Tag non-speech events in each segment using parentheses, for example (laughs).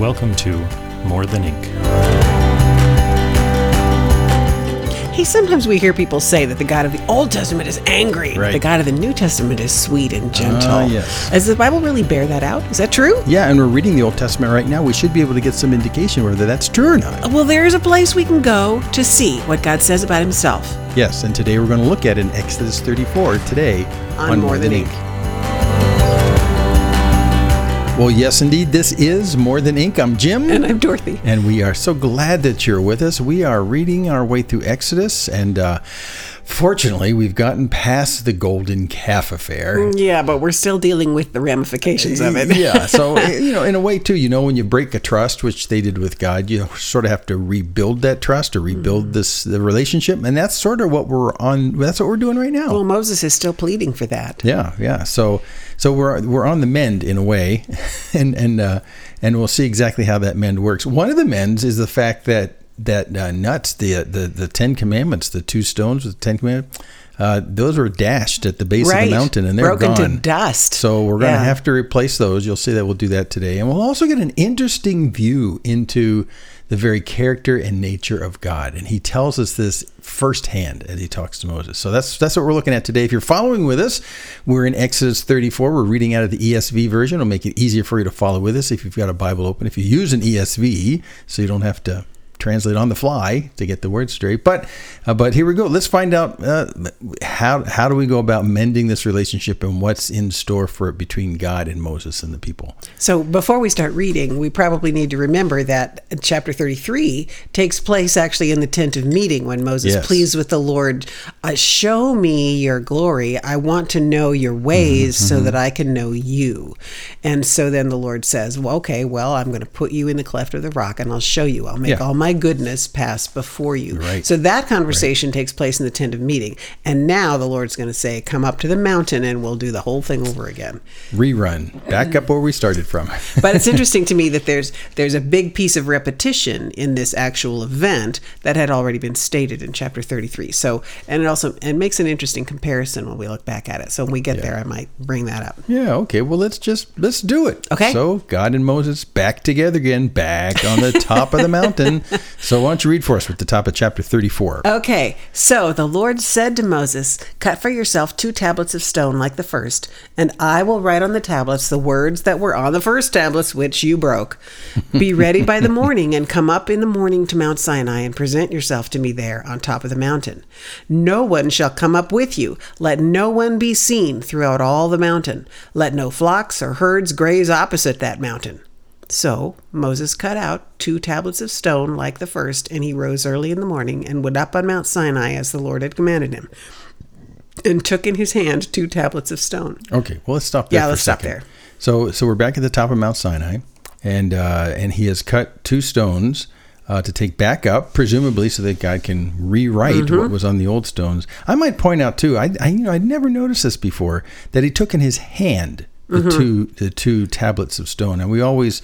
Welcome to More Than Ink. Hey, sometimes we hear people say that the God of the Old Testament is angry. Right. The God of the New Testament is sweet and gentle. Ah, yes. Does the Bible really bear that out? Is that true? Yeah, and we're reading the Old Testament right now. We should be able to get some indication whether that's true or not. Well, there is a place we can go to see what God says about himself. Yes, and today we're going to look at in Exodus 34 today On More Than Ink. Well, yes, indeed, this is More Than Ink. I'm Jim. And I'm Dorothy. And we are so glad that you're with us. We are reading our way through Exodus, and uh, fortunately, we've gotten past the Golden Calf affair. Yeah, but we're still dealing with the ramifications of it. yeah. So, (laughs) you know, in a way, too, you know, when you break a trust, which they did with God, you sort of have to rebuild that trust or rebuild this the relationship. And that's sort of what we're on. That's what we're doing right now. well, Moses is still pleading for that. Yeah, yeah. So, so we're we're on the mend in a way, (laughs) and and uh, and we'll see exactly how that mend works. One of the mends is the fact that that uh, nuts the the the Ten Commandments, the two stones with the Ten Commandments, uh, those were dashed at the base Right. of the mountain, and they're Broken to dust. So we're going to Yeah. have to replace those. You'll see that we'll do that today, and we'll also get an interesting view into the very character and nature of God. And he tells us this firsthand as he talks to Moses. So that's that's what we're looking at today. If you're following with us, we're in Exodus 34. We're reading out of the ESV version. It'll make it easier for you to follow with us if you've got a Bible open. If you use an ESV, so you don't have to translate on the fly to get the words straight. But uh, but here we go. Let's find out uh, how how do we go about mending this relationship and what's in store for it between God and Moses and the people. So before we start reading, we probably need to remember that chapter 33 takes place actually in the tent of meeting when Moses Yes. pleads with the Lord, uh, Show me your glory. I want to know your ways so Mm-hmm, that I can know you. And so then the Lord says, Well, okay, well, I'm going to put you in the cleft of the rock and I'll show you. I'll make Yeah. all my goodness pass before you. Right. So that conversation takes place in the tent of meeting. And now the Lord's going to say, Come up to the mountain and we'll do the whole thing over again. Rerun. Back up where we started from. (laughs) but it's interesting to me that there's there's a big piece of repetition in this actual event that had already been stated in chapter 33 so and it also it makes an interesting comparison when we look back at it so when we get there i might bring that up yeah, okay. Well, let's just let's do it. Okay. So, God and Moses back together again, back on the top of the mountain. (laughs) (laughs) So, why don't you read for us at the top of chapter 34? Okay, so the Lord said to Moses, Cut for yourself two tablets of stone like the first, and I will write on the tablets the words that were on the first tablets which you broke. Be ready by the (laughs) morning, and come up in the morning to Mount Sinai, and present yourself to me there on top of the mountain. No one shall come up with you. Let no one be seen throughout all the mountain. Let no flocks or herds graze opposite that mountain. So Moses cut out two tablets of stone like the first, and he rose early in the morning and went up on Mount Sinai as the Lord had commanded him, and took in his hand two tablets of stone. Okay, well let's stop there. Yeah, for let's a stop there. So, so we're back at the top of Mount Sinai, and uh, and he has cut two stones uh, to take back up, presumably so that God can rewrite Mm-hmm. what was on the old stones. I might point out too, I, I you know I'd never noticed this before that he took in his hand the Mm-hmm. two the two tablets of stone, and we always.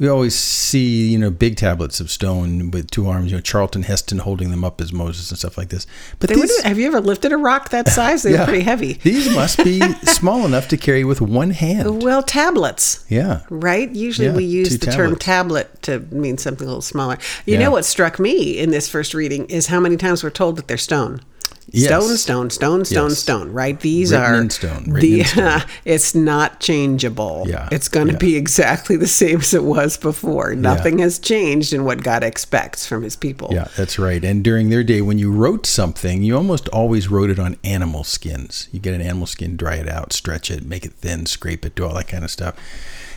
We always see, you know, big tablets of stone with two arms. You know, Charlton Heston holding them up as Moses and stuff like this. But They these, have you ever lifted a rock that (laughs) size? They're yeah, pretty heavy. These must be (laughs) small enough to carry with one hand. Well, tablets. Yeah. Right? Usually Yeah, we use the term tablet to mean something a little smaller. You Yeah. know what struck me in this first reading is how many times we're told that they're stone. Yes. Stone, stone, stone, stone, Yes. stone, right? These Written are in stone, written the in stone. (laughs) it's not changeable. Yeah, It's going to yeah. be exactly the same as it was before. Nothing has changed in what God expects from his people. Yeah, that's right. And during their day, when you wrote something, you almost always wrote it on animal skins. You get an animal skin, dry it out, stretch it, make it thin, scrape it, do all that kind of stuff.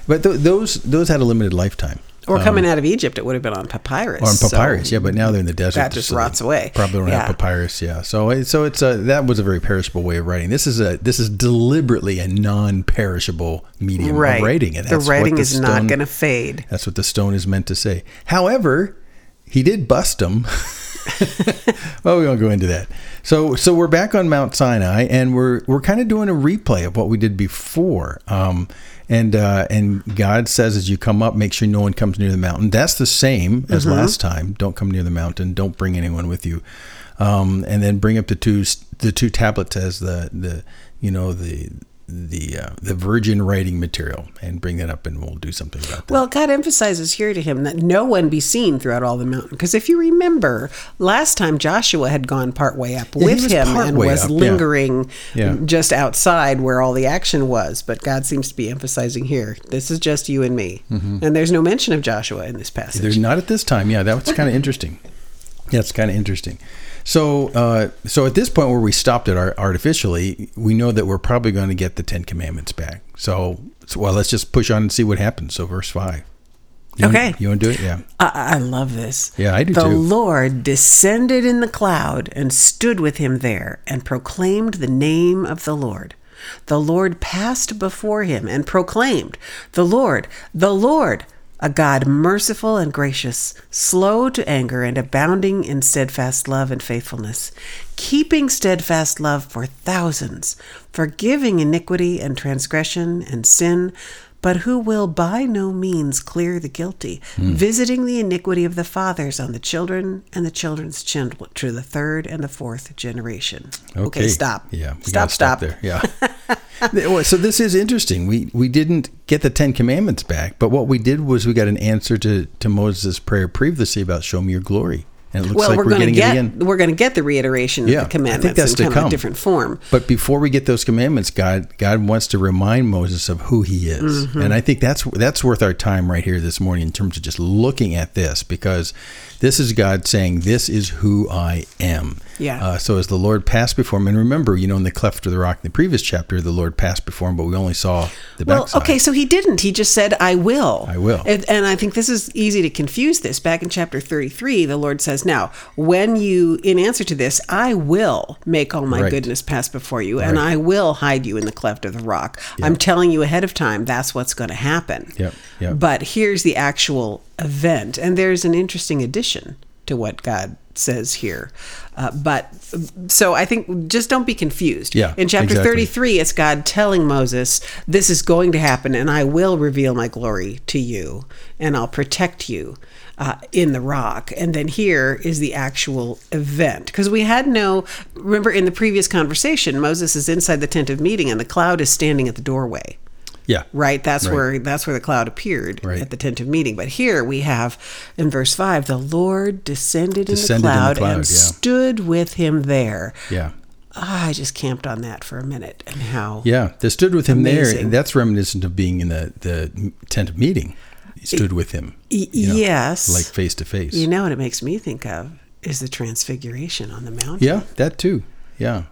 But th- those those had a limited lifetime. Or coming out of Egypt, it would have been on papyrus. or on so papyrus. yeah, but now they're in the desert. that just so rots away. Probably don't Yeah. have papyrus. Yeah. So so it's a that was a very perishable way of writing. This is a this is deliberately a non-perishable medium right. of writing, and the writing the is not going to fade. That's what the stone is meant to say. However, he did bust him. (laughs) well, we won't go into that. So, so we're back on Mount Sinai, and we're we're kind of doing a replay of what we did before. Um, and uh, and God says, as you come up, make sure no one comes near the mountain. That's the same as last time. Don't come near the mountain. Don't bring anyone with you. Um, and then bring up the two the two tablets as the the you know the the uh, the virgin writing material, and bring that up, and we'll do something about that. Well, God emphasizes here to him that no one be seen throughout all the mountain. Because if you remember, last time Joshua had gone part way up he with him and was up, lingering Yeah. just outside where all the action was. But God seems to be emphasizing here, this is just you and me. And there's no mention of Joshua in this passage. Mm-hmm. There's not at this time. Yeah, that was kind of interesting. Yeah, it's kind of interesting. So, uh, so at this point where we stopped it artificially, we know that we're probably going to get the Ten Commandments back. So, so, well, let's just push on and see what happens. So, verse five. You want- Okay. you want to do it? Yeah. I, I love this. Yeah, I do the too. The Lord descended in the cloud and stood with him there and proclaimed the name of the Lord. The Lord passed before him and proclaimed, The Lord, the Lord, a God merciful and gracious, slow to anger and abounding in steadfast love and faithfulness, keeping steadfast love for thousands, forgiving iniquity and transgression and sin but who will by no means clear the guilty, Hmm. visiting the iniquity of the fathers on the children and the children's children to the third and the fourth generation. Okay, stop. Yeah, we stop, stop. there. Yeah. (laughs) So this is interesting. We we didn't get the Ten Commandments back, but what we did was we got an answer to to Moses' prayer previously about "Show me your glory," and it looks Well, like we're, we're, going to getting get it again. we're going to get the reiteration Yeah, of the think commandments that's in to kind of a different form. But before we get those commandments, God God wants to remind Moses of who He is, Mm-hmm. and I think that's that's worth our time right here this morning in terms of just looking at this because this is God saying, "This is who I am." Yeah. Uh, so as the Lord passed before him, and remember, you know, in the cleft of the rock in the previous chapter, the Lord passed before him, but we only saw the Well, backside. okay, so he didn't. He just said, I will. I will. And, and I think this is easy to confuse this. Back in chapter 33, the Lord says, Now, when you, in answer to this, I will make all my Right. goodness pass before you, and Right. I will hide you in the cleft of the rock. I'm telling you ahead of time, that's what's going to happen. Yep, yep. But here's the actual event. And there's an interesting addition to what God says here. Uh, but so I think just don't be confused. Yeah, In chapter exactly. 33, it's God telling Moses, This is going to happen, and I will reveal my glory to you, and I'll protect you uh, in the rock. And then here is the actual event. Because we had no, remember in the previous conversation, Moses is inside the tent of meeting, and the cloud is standing at the doorway yeah, right that's Right. where that's where the cloud appeared Right. at the tent of meeting but here we have in verse 5 the lord descended, Descended in, in the the cloud cloud, and yeah. stood with him there yeah. Ah, i just camped on that for a minute and how Yeah, they stood with him there, and that's reminiscent of being in the, the tent of meeting. He stood with him, Y- know, yes like face to face. you know what it makes me think of is the transfiguration on the mountain Yeah, that too. Yeah,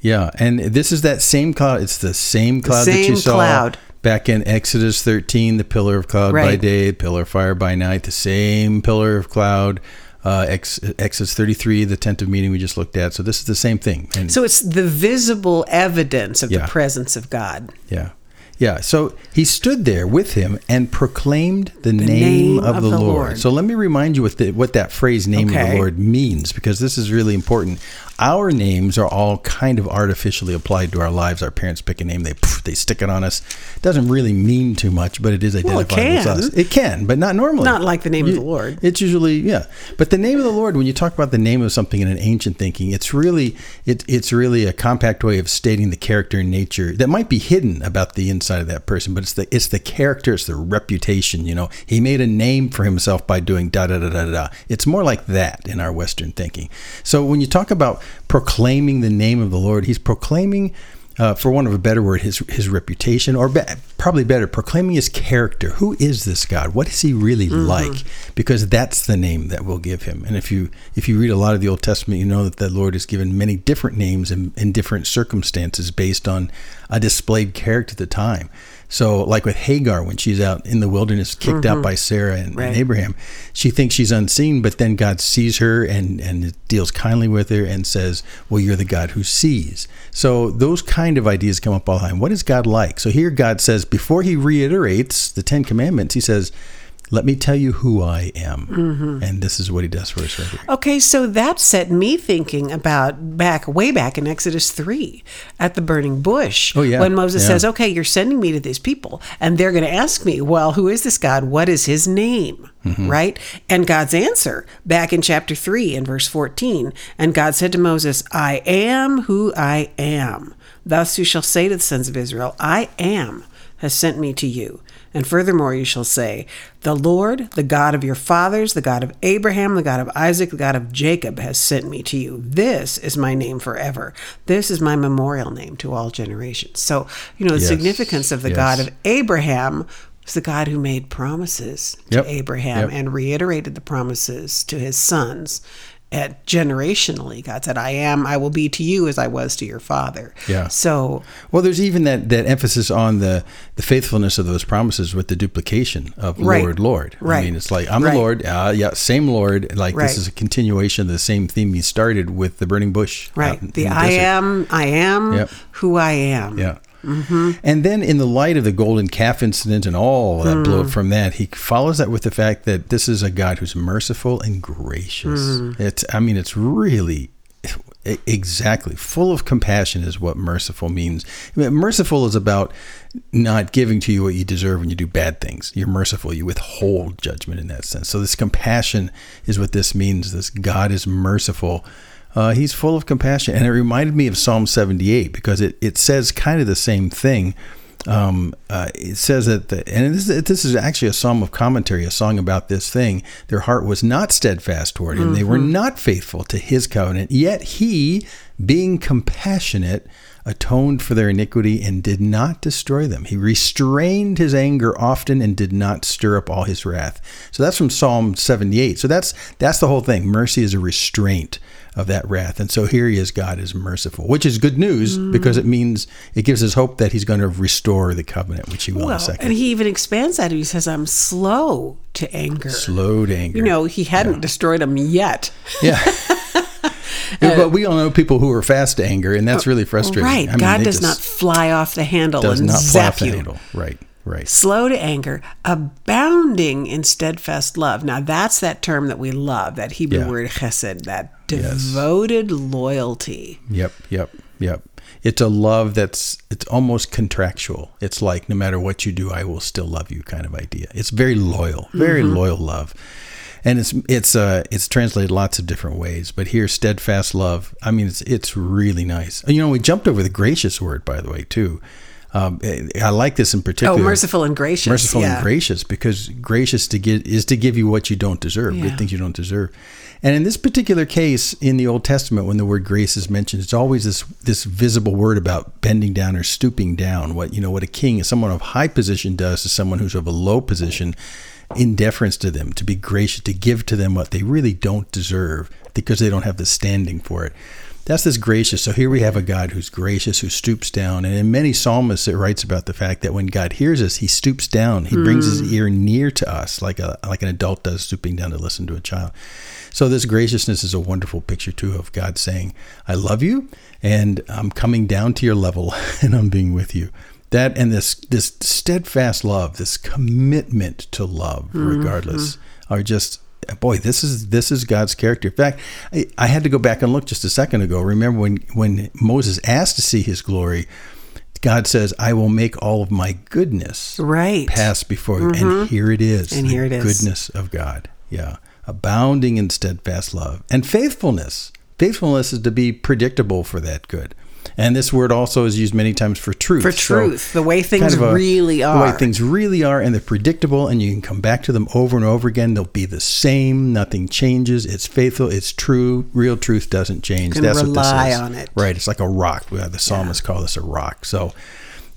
yeah, and this is that same cloud. It's the same cloud that same you saw cloud. Back in Exodus 13, the pillar of cloud by Right. day, pillar of fire by night. The same pillar of cloud. Uh, Ex- Exodus 33, the tent of meeting we just looked at. So this is the same thing. And so it's the visible evidence of Yeah. the presence of god Yeah. Yeah. So he stood there with him and proclaimed the, name, name of, of the, the Lord. Lord. So let me remind you what, the, what that phrase name of the Lord means because this is really important. Our names are all kind of artificially applied to our lives. Our parents pick a name, they they stick it on us. It doesn't really mean too much, but it is Well, it identifiable us. It can, but not normally. Not like the name of the Lord. It's usually yeah, but the name of the Lord. When you talk about the name of something in an ancient thinking, it's really it, it's really a compact way of stating the character and nature that might be hidden about the inside of that person. But it's the it's the character, it's the reputation. You know, he made a name for himself by doing da da da da da. It's more like that in our Western thinking. So when you talk about proclaiming the name of the Lord, he's proclaiming uh, for want of a better word, his his reputation, or be, probably better, proclaiming his character. Who is this God? What is he really like? Because that's the name that we'll give him. And if you if you read a lot of the Old Testament, you know that the Lord is given many different names in, in different circumstances based on a displayed character at the time. So, like with Hagar, when she's out in the wilderness, kicked out by Sarah and, and Mm-hmm. Abraham, she thinks she's unseen, but then God sees her and, and deals kindly with her and says, Well, you're the God who sees. So, those kind of ideas come up all the time. What is God like? So, here God says, before he reiterates the Ten Commandments, he says, Let me tell you who I am. Mm-hmm. And this is what he does for us right here. Okay, so that set me thinking about back way back in Exodus 3 at the burning bush. Oh, yeah, When Moses yeah. says, Okay, you're sending me to these people, and they're going to ask me, Well, who is this God? What is his name? Mm-hmm. Right? And God's answer back in chapter 3 in verse 14 And God said to Moses, I am who I am. Thus you shall say to the sons of Israel, I am has sent me to you. And furthermore, you shall say, The Lord, the God of your fathers, the God of Abraham, the God of Isaac, the God of Jacob, has sent me to you. This is my name forever. This is my memorial name to all generations. So, you know, the Yes, significance of the yes. God of Abraham was the God who made promises to Yep, Abraham yep. and reiterated the promises to his sons. At generationally, God said, I am, I will be to you as I was to your father. Yeah. So Well, there's even that, that emphasis on the, the faithfulness of those promises with the duplication of Right. Lord, Lord. I mean, it's like, I'm Right. the Lord. Uh, yeah, same Lord. Like, Right. this is a continuation of the same theme you started with the burning bush. Right. The the I am, I am Yep. who I am. Yeah. Mm-hmm. And then, in the light of the golden calf incident and all that mm. blew up from that, he follows that with the fact that this is a God who's merciful and gracious. Mm. It's, I mean, it's really exactly full of compassion is what merciful means. I mean, merciful is about not giving to you what you deserve when you do bad things. You're merciful. You withhold judgment in that sense. So this compassion is what this means. This God is merciful. Uh, he's full of compassion. And it reminded me of Psalm 78 because it, it says kind of the same thing. Um, uh, it says that, the, and this, this is actually a psalm of commentary, a song about this thing. Their heart was not steadfast toward him. They were not faithful to his covenant. Yet he, being compassionate, atoned for their iniquity and did not destroy them. He restrained his anger often and did not stir up all his wrath. So that's from Psalm 78. So that's that's the whole thing. Mercy is a restraint of that wrath. And so here he is, God is merciful, which is good news mm. because it means it gives us hope that he's going to restore the covenant, which he will in a Well, second. and he even expands that. He says, I'm slow to anger. Slow to anger. You know, he hadn't destroyed them yet. yeah. (laughs) Yeah, but we all know people who are fast to anger, and that's really frustrating. Right. I mean, God does not fly off the handle does and not fly zap the you. handle. Right, right. Slow to anger, abounding in steadfast love. Now, that's that term that we love, that Hebrew Yeah. word chesed, that Yes. devoted loyalty. Yep, yep, yep. It's a love that's it's almost contractual. It's like no matter what you do, I will still love you kind of idea. It's very loyal, very Mm-hmm. loyal love. And it's it's uh it's translated lots of different ways, but here steadfast love. I mean, it's it's really nice. You know, we jumped over the gracious word by the way too. Um, I like this in particular. Oh, merciful and gracious. merciful yeah. and gracious because gracious to give is to give you what you don't deserve Yeah. good things you don't deserve and in this particular case in the old testament when the word grace is mentioned it's always this this visible word about bending down or stooping down what you know what a king someone of high position does to someone who's of a low position in deference to them to be gracious to give to them what they really don't deserve because they don't have the standing for it that's this gracious. So here we have a God who's gracious, who stoops down. And in many psalmists, it writes about the fact that when God hears us, he stoops down. He brings his mm. ear near to us, like a like an adult does, stooping down to listen to a child. So this graciousness is a wonderful picture too of God saying, "I love you, and I'm coming down to your level, (laughs) and I'm being with you." That and this this steadfast love, this commitment to love, mm-hmm. regardless, are just boy, this is this is God's character. In fact, I, I had to go back and look just a second ago. Remember when when Moses asked to see His glory, God says, "I will make all of my goodness Right. pass before you." And mm-hmm. here it is, And the here it is. goodness of God. Yeah, abounding in steadfast love and faithfulness. Faithfulness is to be predictable for that good. And this word also is used many times for truth. For So truth, the way things kind of a- really are. The way things really are, and they're predictable, and you can come back to them over and over again. They'll be the same. Nothing changes. It's faithful. It's true. Real truth doesn't change. Can That's rely what this is. on it. Right. It's like a rock. Uh, The psalmist call this a rock. So,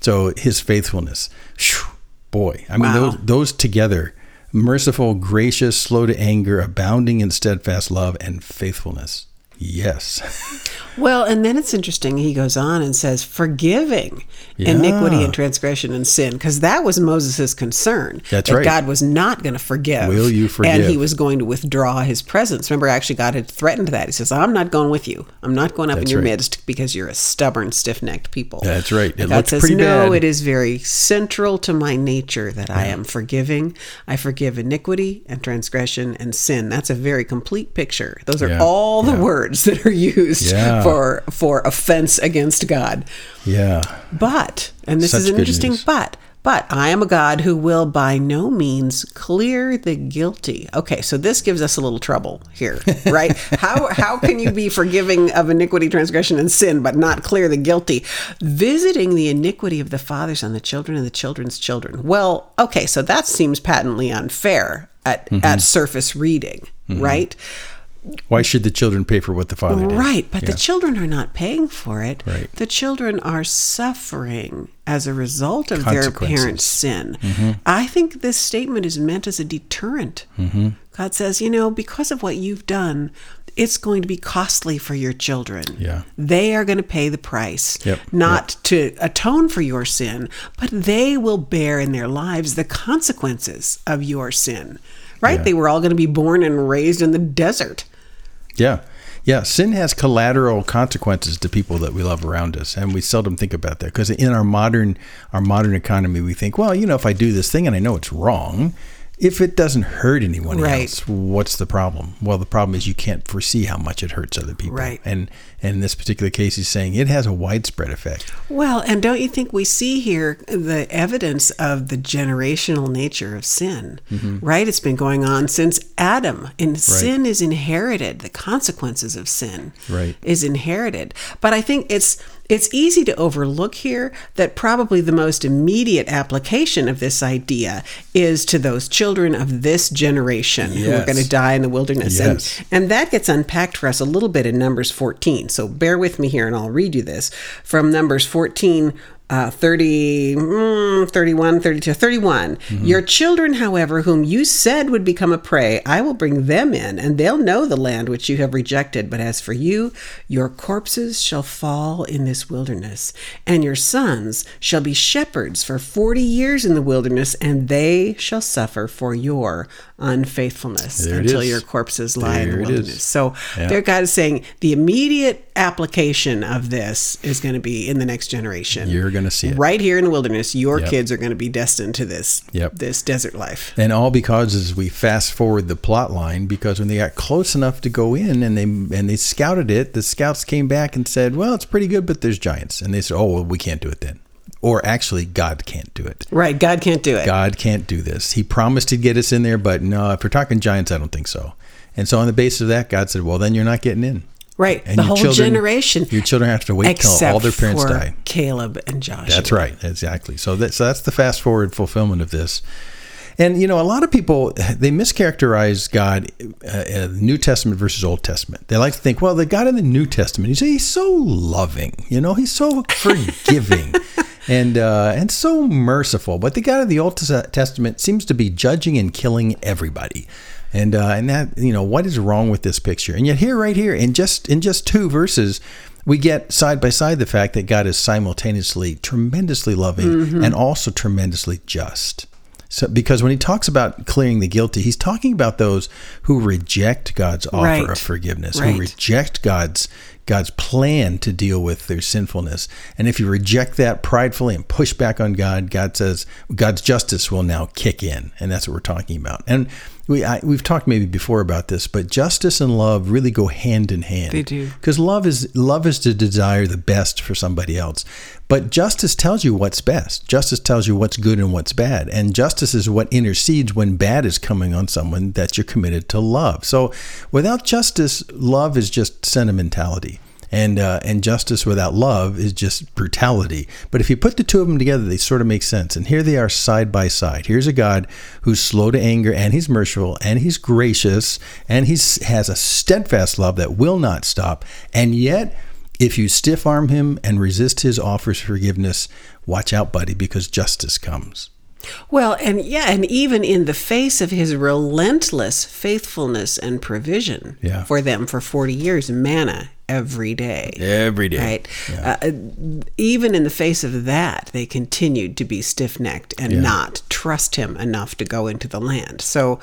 so his faithfulness. Phew, boy, I mean Wow. those those together. Merciful, gracious, slow to anger, abounding in steadfast love and faithfulness. Yes. Well, and then it's interesting. He goes on and says, forgiving iniquity and transgression and sin, because that was Moses' concern. That's that right. God was not going to forgive. Will you forgive? And he was going to withdraw his presence. Remember, actually, God had threatened that. He says, I'm not going with you. I'm not going up in your right. midst because you're a stubborn, stiff necked people. That's right. It God says, No, bad." it is very central to my nature that I am forgiving. I forgive iniquity and transgression and sin. That's a very complete picture. Those are Yeah. all the Yeah. Words (laughs) that are used Yeah. for for offense against God. Yeah. But, and this Such is an interesting news. but, but I am a God who will by no means clear the guilty. Okay, so this gives us a little trouble here, (laughs) right? how how can you be forgiving of iniquity, transgression, and sin, but not clear the guilty? Visiting the iniquity of the fathers on the children and the children's children. Well, okay, so that seems patently unfair at, Mm-hmm. at surface reading, right? Why should the children pay for what the father did? Right, but the children are not paying for it. Right. The children are suffering as a result of their parents' sin. Mm-hmm. I think this statement is meant as a deterrent. Mm-hmm. God says, you know, because of what you've done, it's going to be costly for your children. Yeah. They are going to pay the price, Yep, not to atone for your sin, but they will bear in their lives the consequences of your sin. Right? Yeah. They were all going to be born and raised in the desert. Yeah. Yeah, sin has collateral consequences to people that we love around us, and we seldom think about that because in our modern our modern economy, we think, well, you know, if I do this thing and I know it's wrong, if it doesn't hurt anyone Right. else, what's the problem? Well, the problem is you can't foresee how much it hurts other people, Right. And and in this particular case, he's saying it has a widespread effect. Well, and don't you think we see here the evidence of the generational nature of sin? Mm-hmm. Right? It's been going on since Adam, and sin is inherited. The consequences of sin Right. is inherited. But I think it's it's easy to overlook here that probably the most immediate application of this idea is to those children of this generation who are going to die in the wilderness. Yes. And and that gets unpacked for us a little bit in Numbers 14. So bear with me here and I'll read you this from Numbers 14. Uh, 30, mm, 31, 32, 31. Your children, however, whom you said would become a prey, I will bring them in, and they'll know the land which you have rejected. But as for you, your corpses shall fall in this wilderness, and your sons shall be shepherds for 40 years in the wilderness, and they shall suffer for your unfaithfulness There until your corpses lie in the There it is. wilderness. So Yeah. there God is saying the immediate application of this is going to be in the next generation. You're gonna see it. right here in the wilderness. Your Yep. kids are going to be destined to this Yep. this desert life. And all because as we fast forward the plot line, because when they got close enough to go in and they and they scouted it, the scouts came back and said, "Well, it's pretty good, but there's giants." And they said, "Oh, well, we can't do it then." Or actually, God can't do it. Right, God can't do it. God can't do this. He promised he'd get us in there, but no, if we're talking giants, I don't think so. And so, on the basis of that, God said, "Well, then you're not getting in." Right, And the whole children- generation. Your children have to wait till except all their parents for die. Caleb and Josh. That's right. Exactly. So, that, so that's the fast forward fulfillment of this. And you know, a lot of people they mischaracterize God, uh, uh, New Testament versus Old Testament. They like to think, well, the God in the New Testament, he's, he's so loving, you know, he's so forgiving, (laughs) and uh, and so merciful. But the God of the Old Testament seems to be judging and killing everybody. And uh, and that you know what is wrong with this picture? And yet here, right here, in just in just two verses, we get side by side the fact that God is simultaneously tremendously loving and also tremendously just. So, because when he talks about clearing the guilty, he's talking about those who reject God's offer Right. of forgiveness, Right. who reject God's God's plan to deal with their sinfulness. And if you reject that pridefully and push back on God, God says God's justice will now kick in, and that's what we're talking about. And we I, we've talked maybe before about this, but justice and love really go hand in hand. They do. because love is love is to desire the best for somebody else. But justice tells you what's best. Justice tells you what's good and what's bad. And justice is what intercedes when bad is coming on someone that you're committed to love. So without justice, love is just sentimentality. And, uh, and justice without love is just brutality. But if you put the two of them together, they sort of make sense. And here they are side by side. Here's a God who's slow to anger, and he's merciful, and he's gracious, and he has a steadfast love that will not stop. And yet, if you stiff arm him and resist his offers of forgiveness, watch out, buddy, because justice comes. Well, and yeah, and even in the face of his relentless faithfulness and provision Yeah. for them for 40 years, manna every day. Every day. Right. Uh, even in the face of that, they continued to be stiff necked and Yeah. not trust him enough to go into the land. So,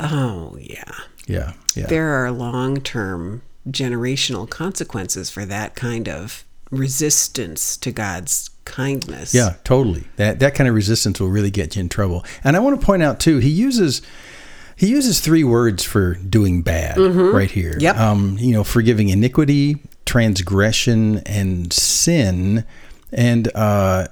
oh, yeah. Yeah. Yeah. There are long term generational consequences for that kind of resistance to God's kindness. Yeah, totally. That that kind of resistance will really get you in trouble. And I want to point out too, he uses he uses three words for doing bad right here. Yep. Um, you know, forgiving iniquity, transgression, and sin. And uh,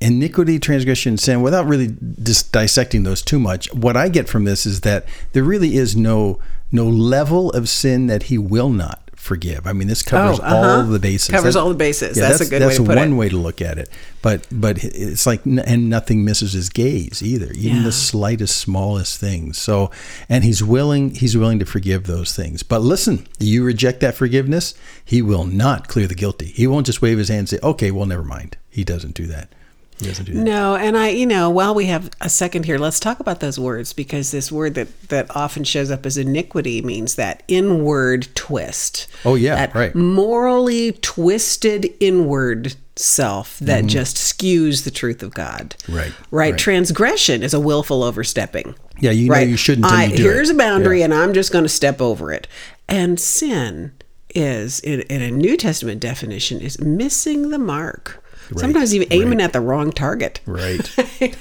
iniquity, transgression, sin, without really just dissecting those too much, what I get from this is that there really is no no level of sin that he will not forgive. I mean, this covers Oh, uh-huh. all the bases. Covers all the bases. That's a good way that's to put it. one way to look at it. But but it's like n- and nothing misses his gaze either, even Yeah. the slightest, smallest things. So and he's willing he's willing to forgive those things. But listen, you reject that forgiveness, he will not clear the guilty. He won't just wave his hand and say, "Okay, well, never mind." He doesn't do that. He doesn't do that. No, and I, you know, while we have a second here, let's talk about those words because this word that that often shows up as iniquity means that inward twist. Oh, yeah, that right. Morally twisted inward self that just skews the truth of God. Mm-hmm. Right, Right. right. Transgression is a willful overstepping. Yeah, you know you shouldn't I, you here's it. a boundary, Yeah. and I'm just going to step over it. And sin is, in, in a New Testament definition, is missing the mark. Sometimes even aiming at the wrong target. Right. (laughs)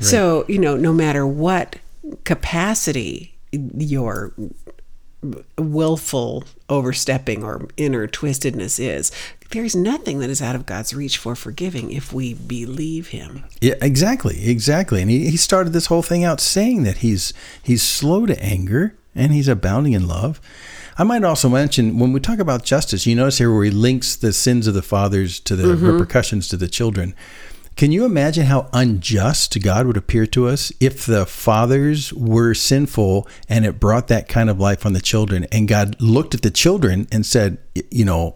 So, you know, no matter what capacity your willful overstepping or inner twistedness is, there's nothing that is out of God's reach for forgiving if we believe Him. Yeah, exactly, exactly. And he, he started this whole thing out saying that he's he's slow to anger and he's abounding in love. I might also mention when we talk about justice, you notice here where he links the sins of the fathers to the mm-hmm. repercussions to the children. Can you imagine how unjust God would appear to us if the fathers were sinful and it brought that kind of life on the children and God looked at the children and said, you know,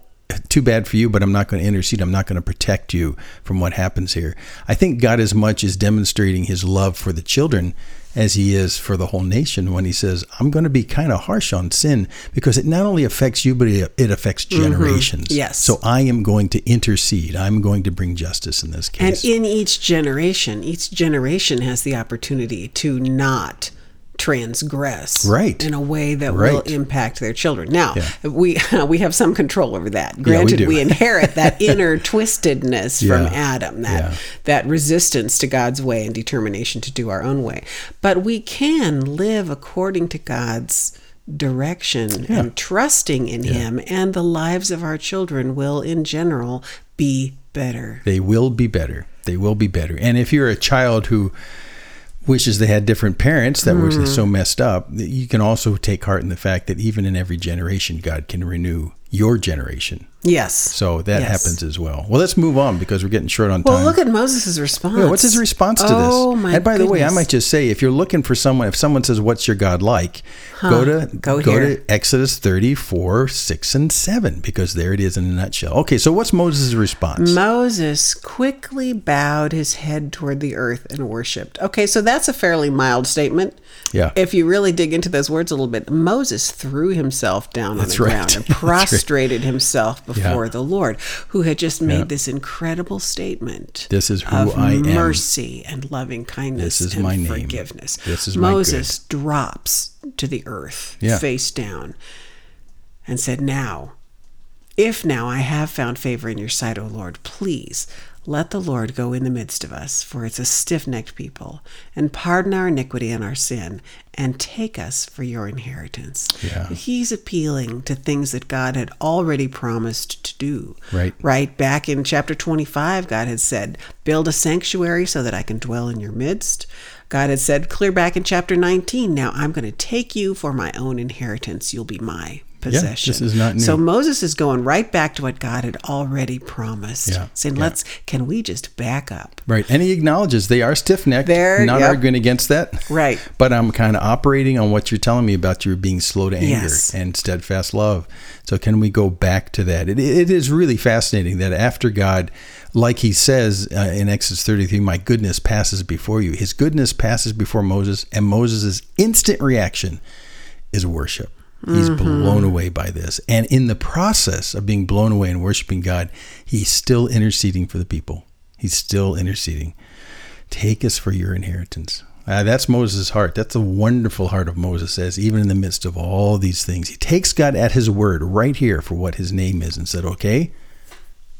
too bad for you, but I'm not going to intercede. I'm not going to protect you from what happens here. I think God, as much is demonstrating his love for the children as he is for the whole nation when he says, I'm going to be kind of harsh on sin because it not only affects you, but it, it affects mm-hmm. generations. Yes. So I am going to intercede. I'm going to bring justice in this case. And in each generation, each generation has the opportunity to not transgress Right. in a way that will impact their children. Now, Yeah. we (laughs) we have some control over that. Granted, do. we, inherit that (laughs) inner twistedness from Adam, that Yeah. that resistance to God's way and determination to do our own way. But we can live according to God's direction Yeah. and trusting in him and the lives of our children will in general be better. They will be better. They will be better. And if you're a child who wishes they had different parents that were Mm-hmm. so messed up, you can also take heart in the fact that even in every generation, God can renew your generation. Yes. So that Yes. happens as well. Well, let's move on because we're getting short on time. Well, look at Moses' response. Yeah, what's his response to oh, this? Oh my and by the way, I might just say, if you're looking for someone, if someone says, "What's your God like?" go to Go here. to Exodus 34, six and seven, because there it is in a nutshell. Okay, so what's Moses' response? Moses quickly bowed his head toward the earth and worshipped. Okay, so that's a fairly mild statement. Yeah. If you really dig into those words a little bit, Moses threw himself down That's on the right. ground and (laughs) prostrated right. Prostrated himself before Yeah. the Lord, who had just made Yeah. this incredible statement. This is who of I am. mercy and loving kindness This is and my name. forgiveness. This is my Moses drops to the earth, Yeah. face down, and said, Now, if now I have found favor in your sight, O Lord, please let the Lord go in the midst of us, for it's a stiff necked people, and pardon our iniquity and our sin, and take us for your inheritance. Yeah. He's appealing to things that God had already promised to do. Right. Right back in chapter 25, God had said, Build a sanctuary so that I can dwell in your midst. God had said clear back in chapter 19, Now I'm going to take you for my own inheritance. You'll be my possession. this is not new. So Moses is going right back to what God had already promised, Yeah, saying, yeah. "Let's can we just back up?" Right. And he acknowledges they are stiff necked. They're- Not yep. arguing against that. Right. But I'm kind of operating on what you're telling me about your being slow to anger Yes. and steadfast love. So can we go back to that? It, it is really fascinating that after God, like he says uh, in Exodus 33, my goodness passes before you. His goodness passes before Moses, and Moses' instant reaction is worship. He's blown away by this. And in the process of being blown away and worshiping God, he's still interceding for the people. He's still interceding. Take us for your inheritance. Uh, that's Moses' heart. That's the wonderful heart of Moses, as even in the midst of all these things, he takes God at his word right here for what his name is and said, okay,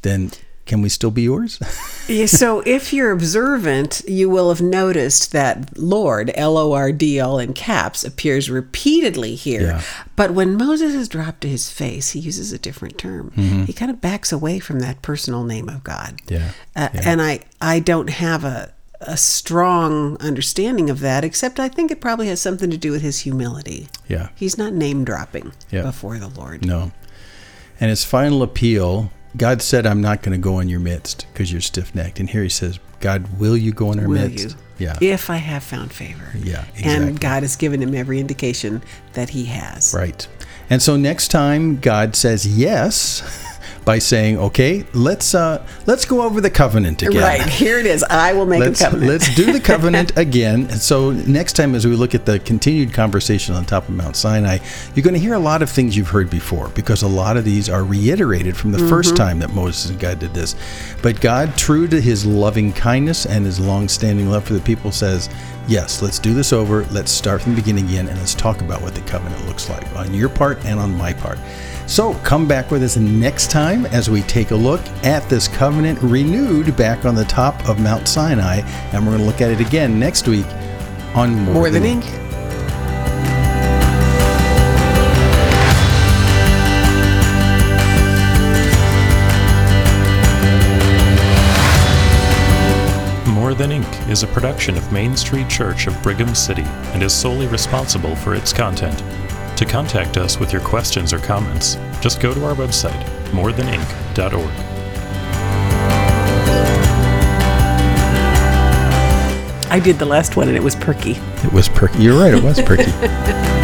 then can we still be yours? (laughs) Yeah, so if you're observant, you will have noticed that Lord, L O R D, all in caps, appears repeatedly here. Yeah. But when Moses is dropped to his face, he uses a different term. He kind of backs away from that personal name of God. Mm-hmm. Yeah, Uh, yeah. And I, I don't have a, a strong understanding of that, except I think it probably has something to do with his humility. yeah. He's not name dropping Yeah. before the Lord. No. And his final appeal, God said, I'm not going to go in your midst because you're stiff necked. And here he says, God, will you go in our Will midst? you? Yeah. If I have found favor. Yeah, exactly. And God has given him every indication that he has. Right. And so next time God says yes by saying, "Okay, let's uh let's go over the covenant again." Right. Here it is. I will make Let's, a covenant. let's do the (laughs) covenant again. And so next time, as we look at the continued conversation on top of Mount Sinai, you're going to hear a lot of things you've heard before because a lot of these are reiterated from the Mm-hmm. first time that Moses and God did this. But God, true to his loving kindness and his long-standing love for the people, says, Yes, let's do this over. Let's start from the beginning again and let's talk about what the covenant looks like on your part and on my part. So come back with us next time as we take a look at this covenant renewed back on the top of Mount Sinai. And we're going to look at it again next week on More, More than ink. More Than Ink is a production of Main Street Church of Brigham City and is solely responsible for its content. To contact us with your questions or comments, just go to our website, morethanink.org. I did the last one and it was perky. It was perky. You're right, it was perky. (laughs)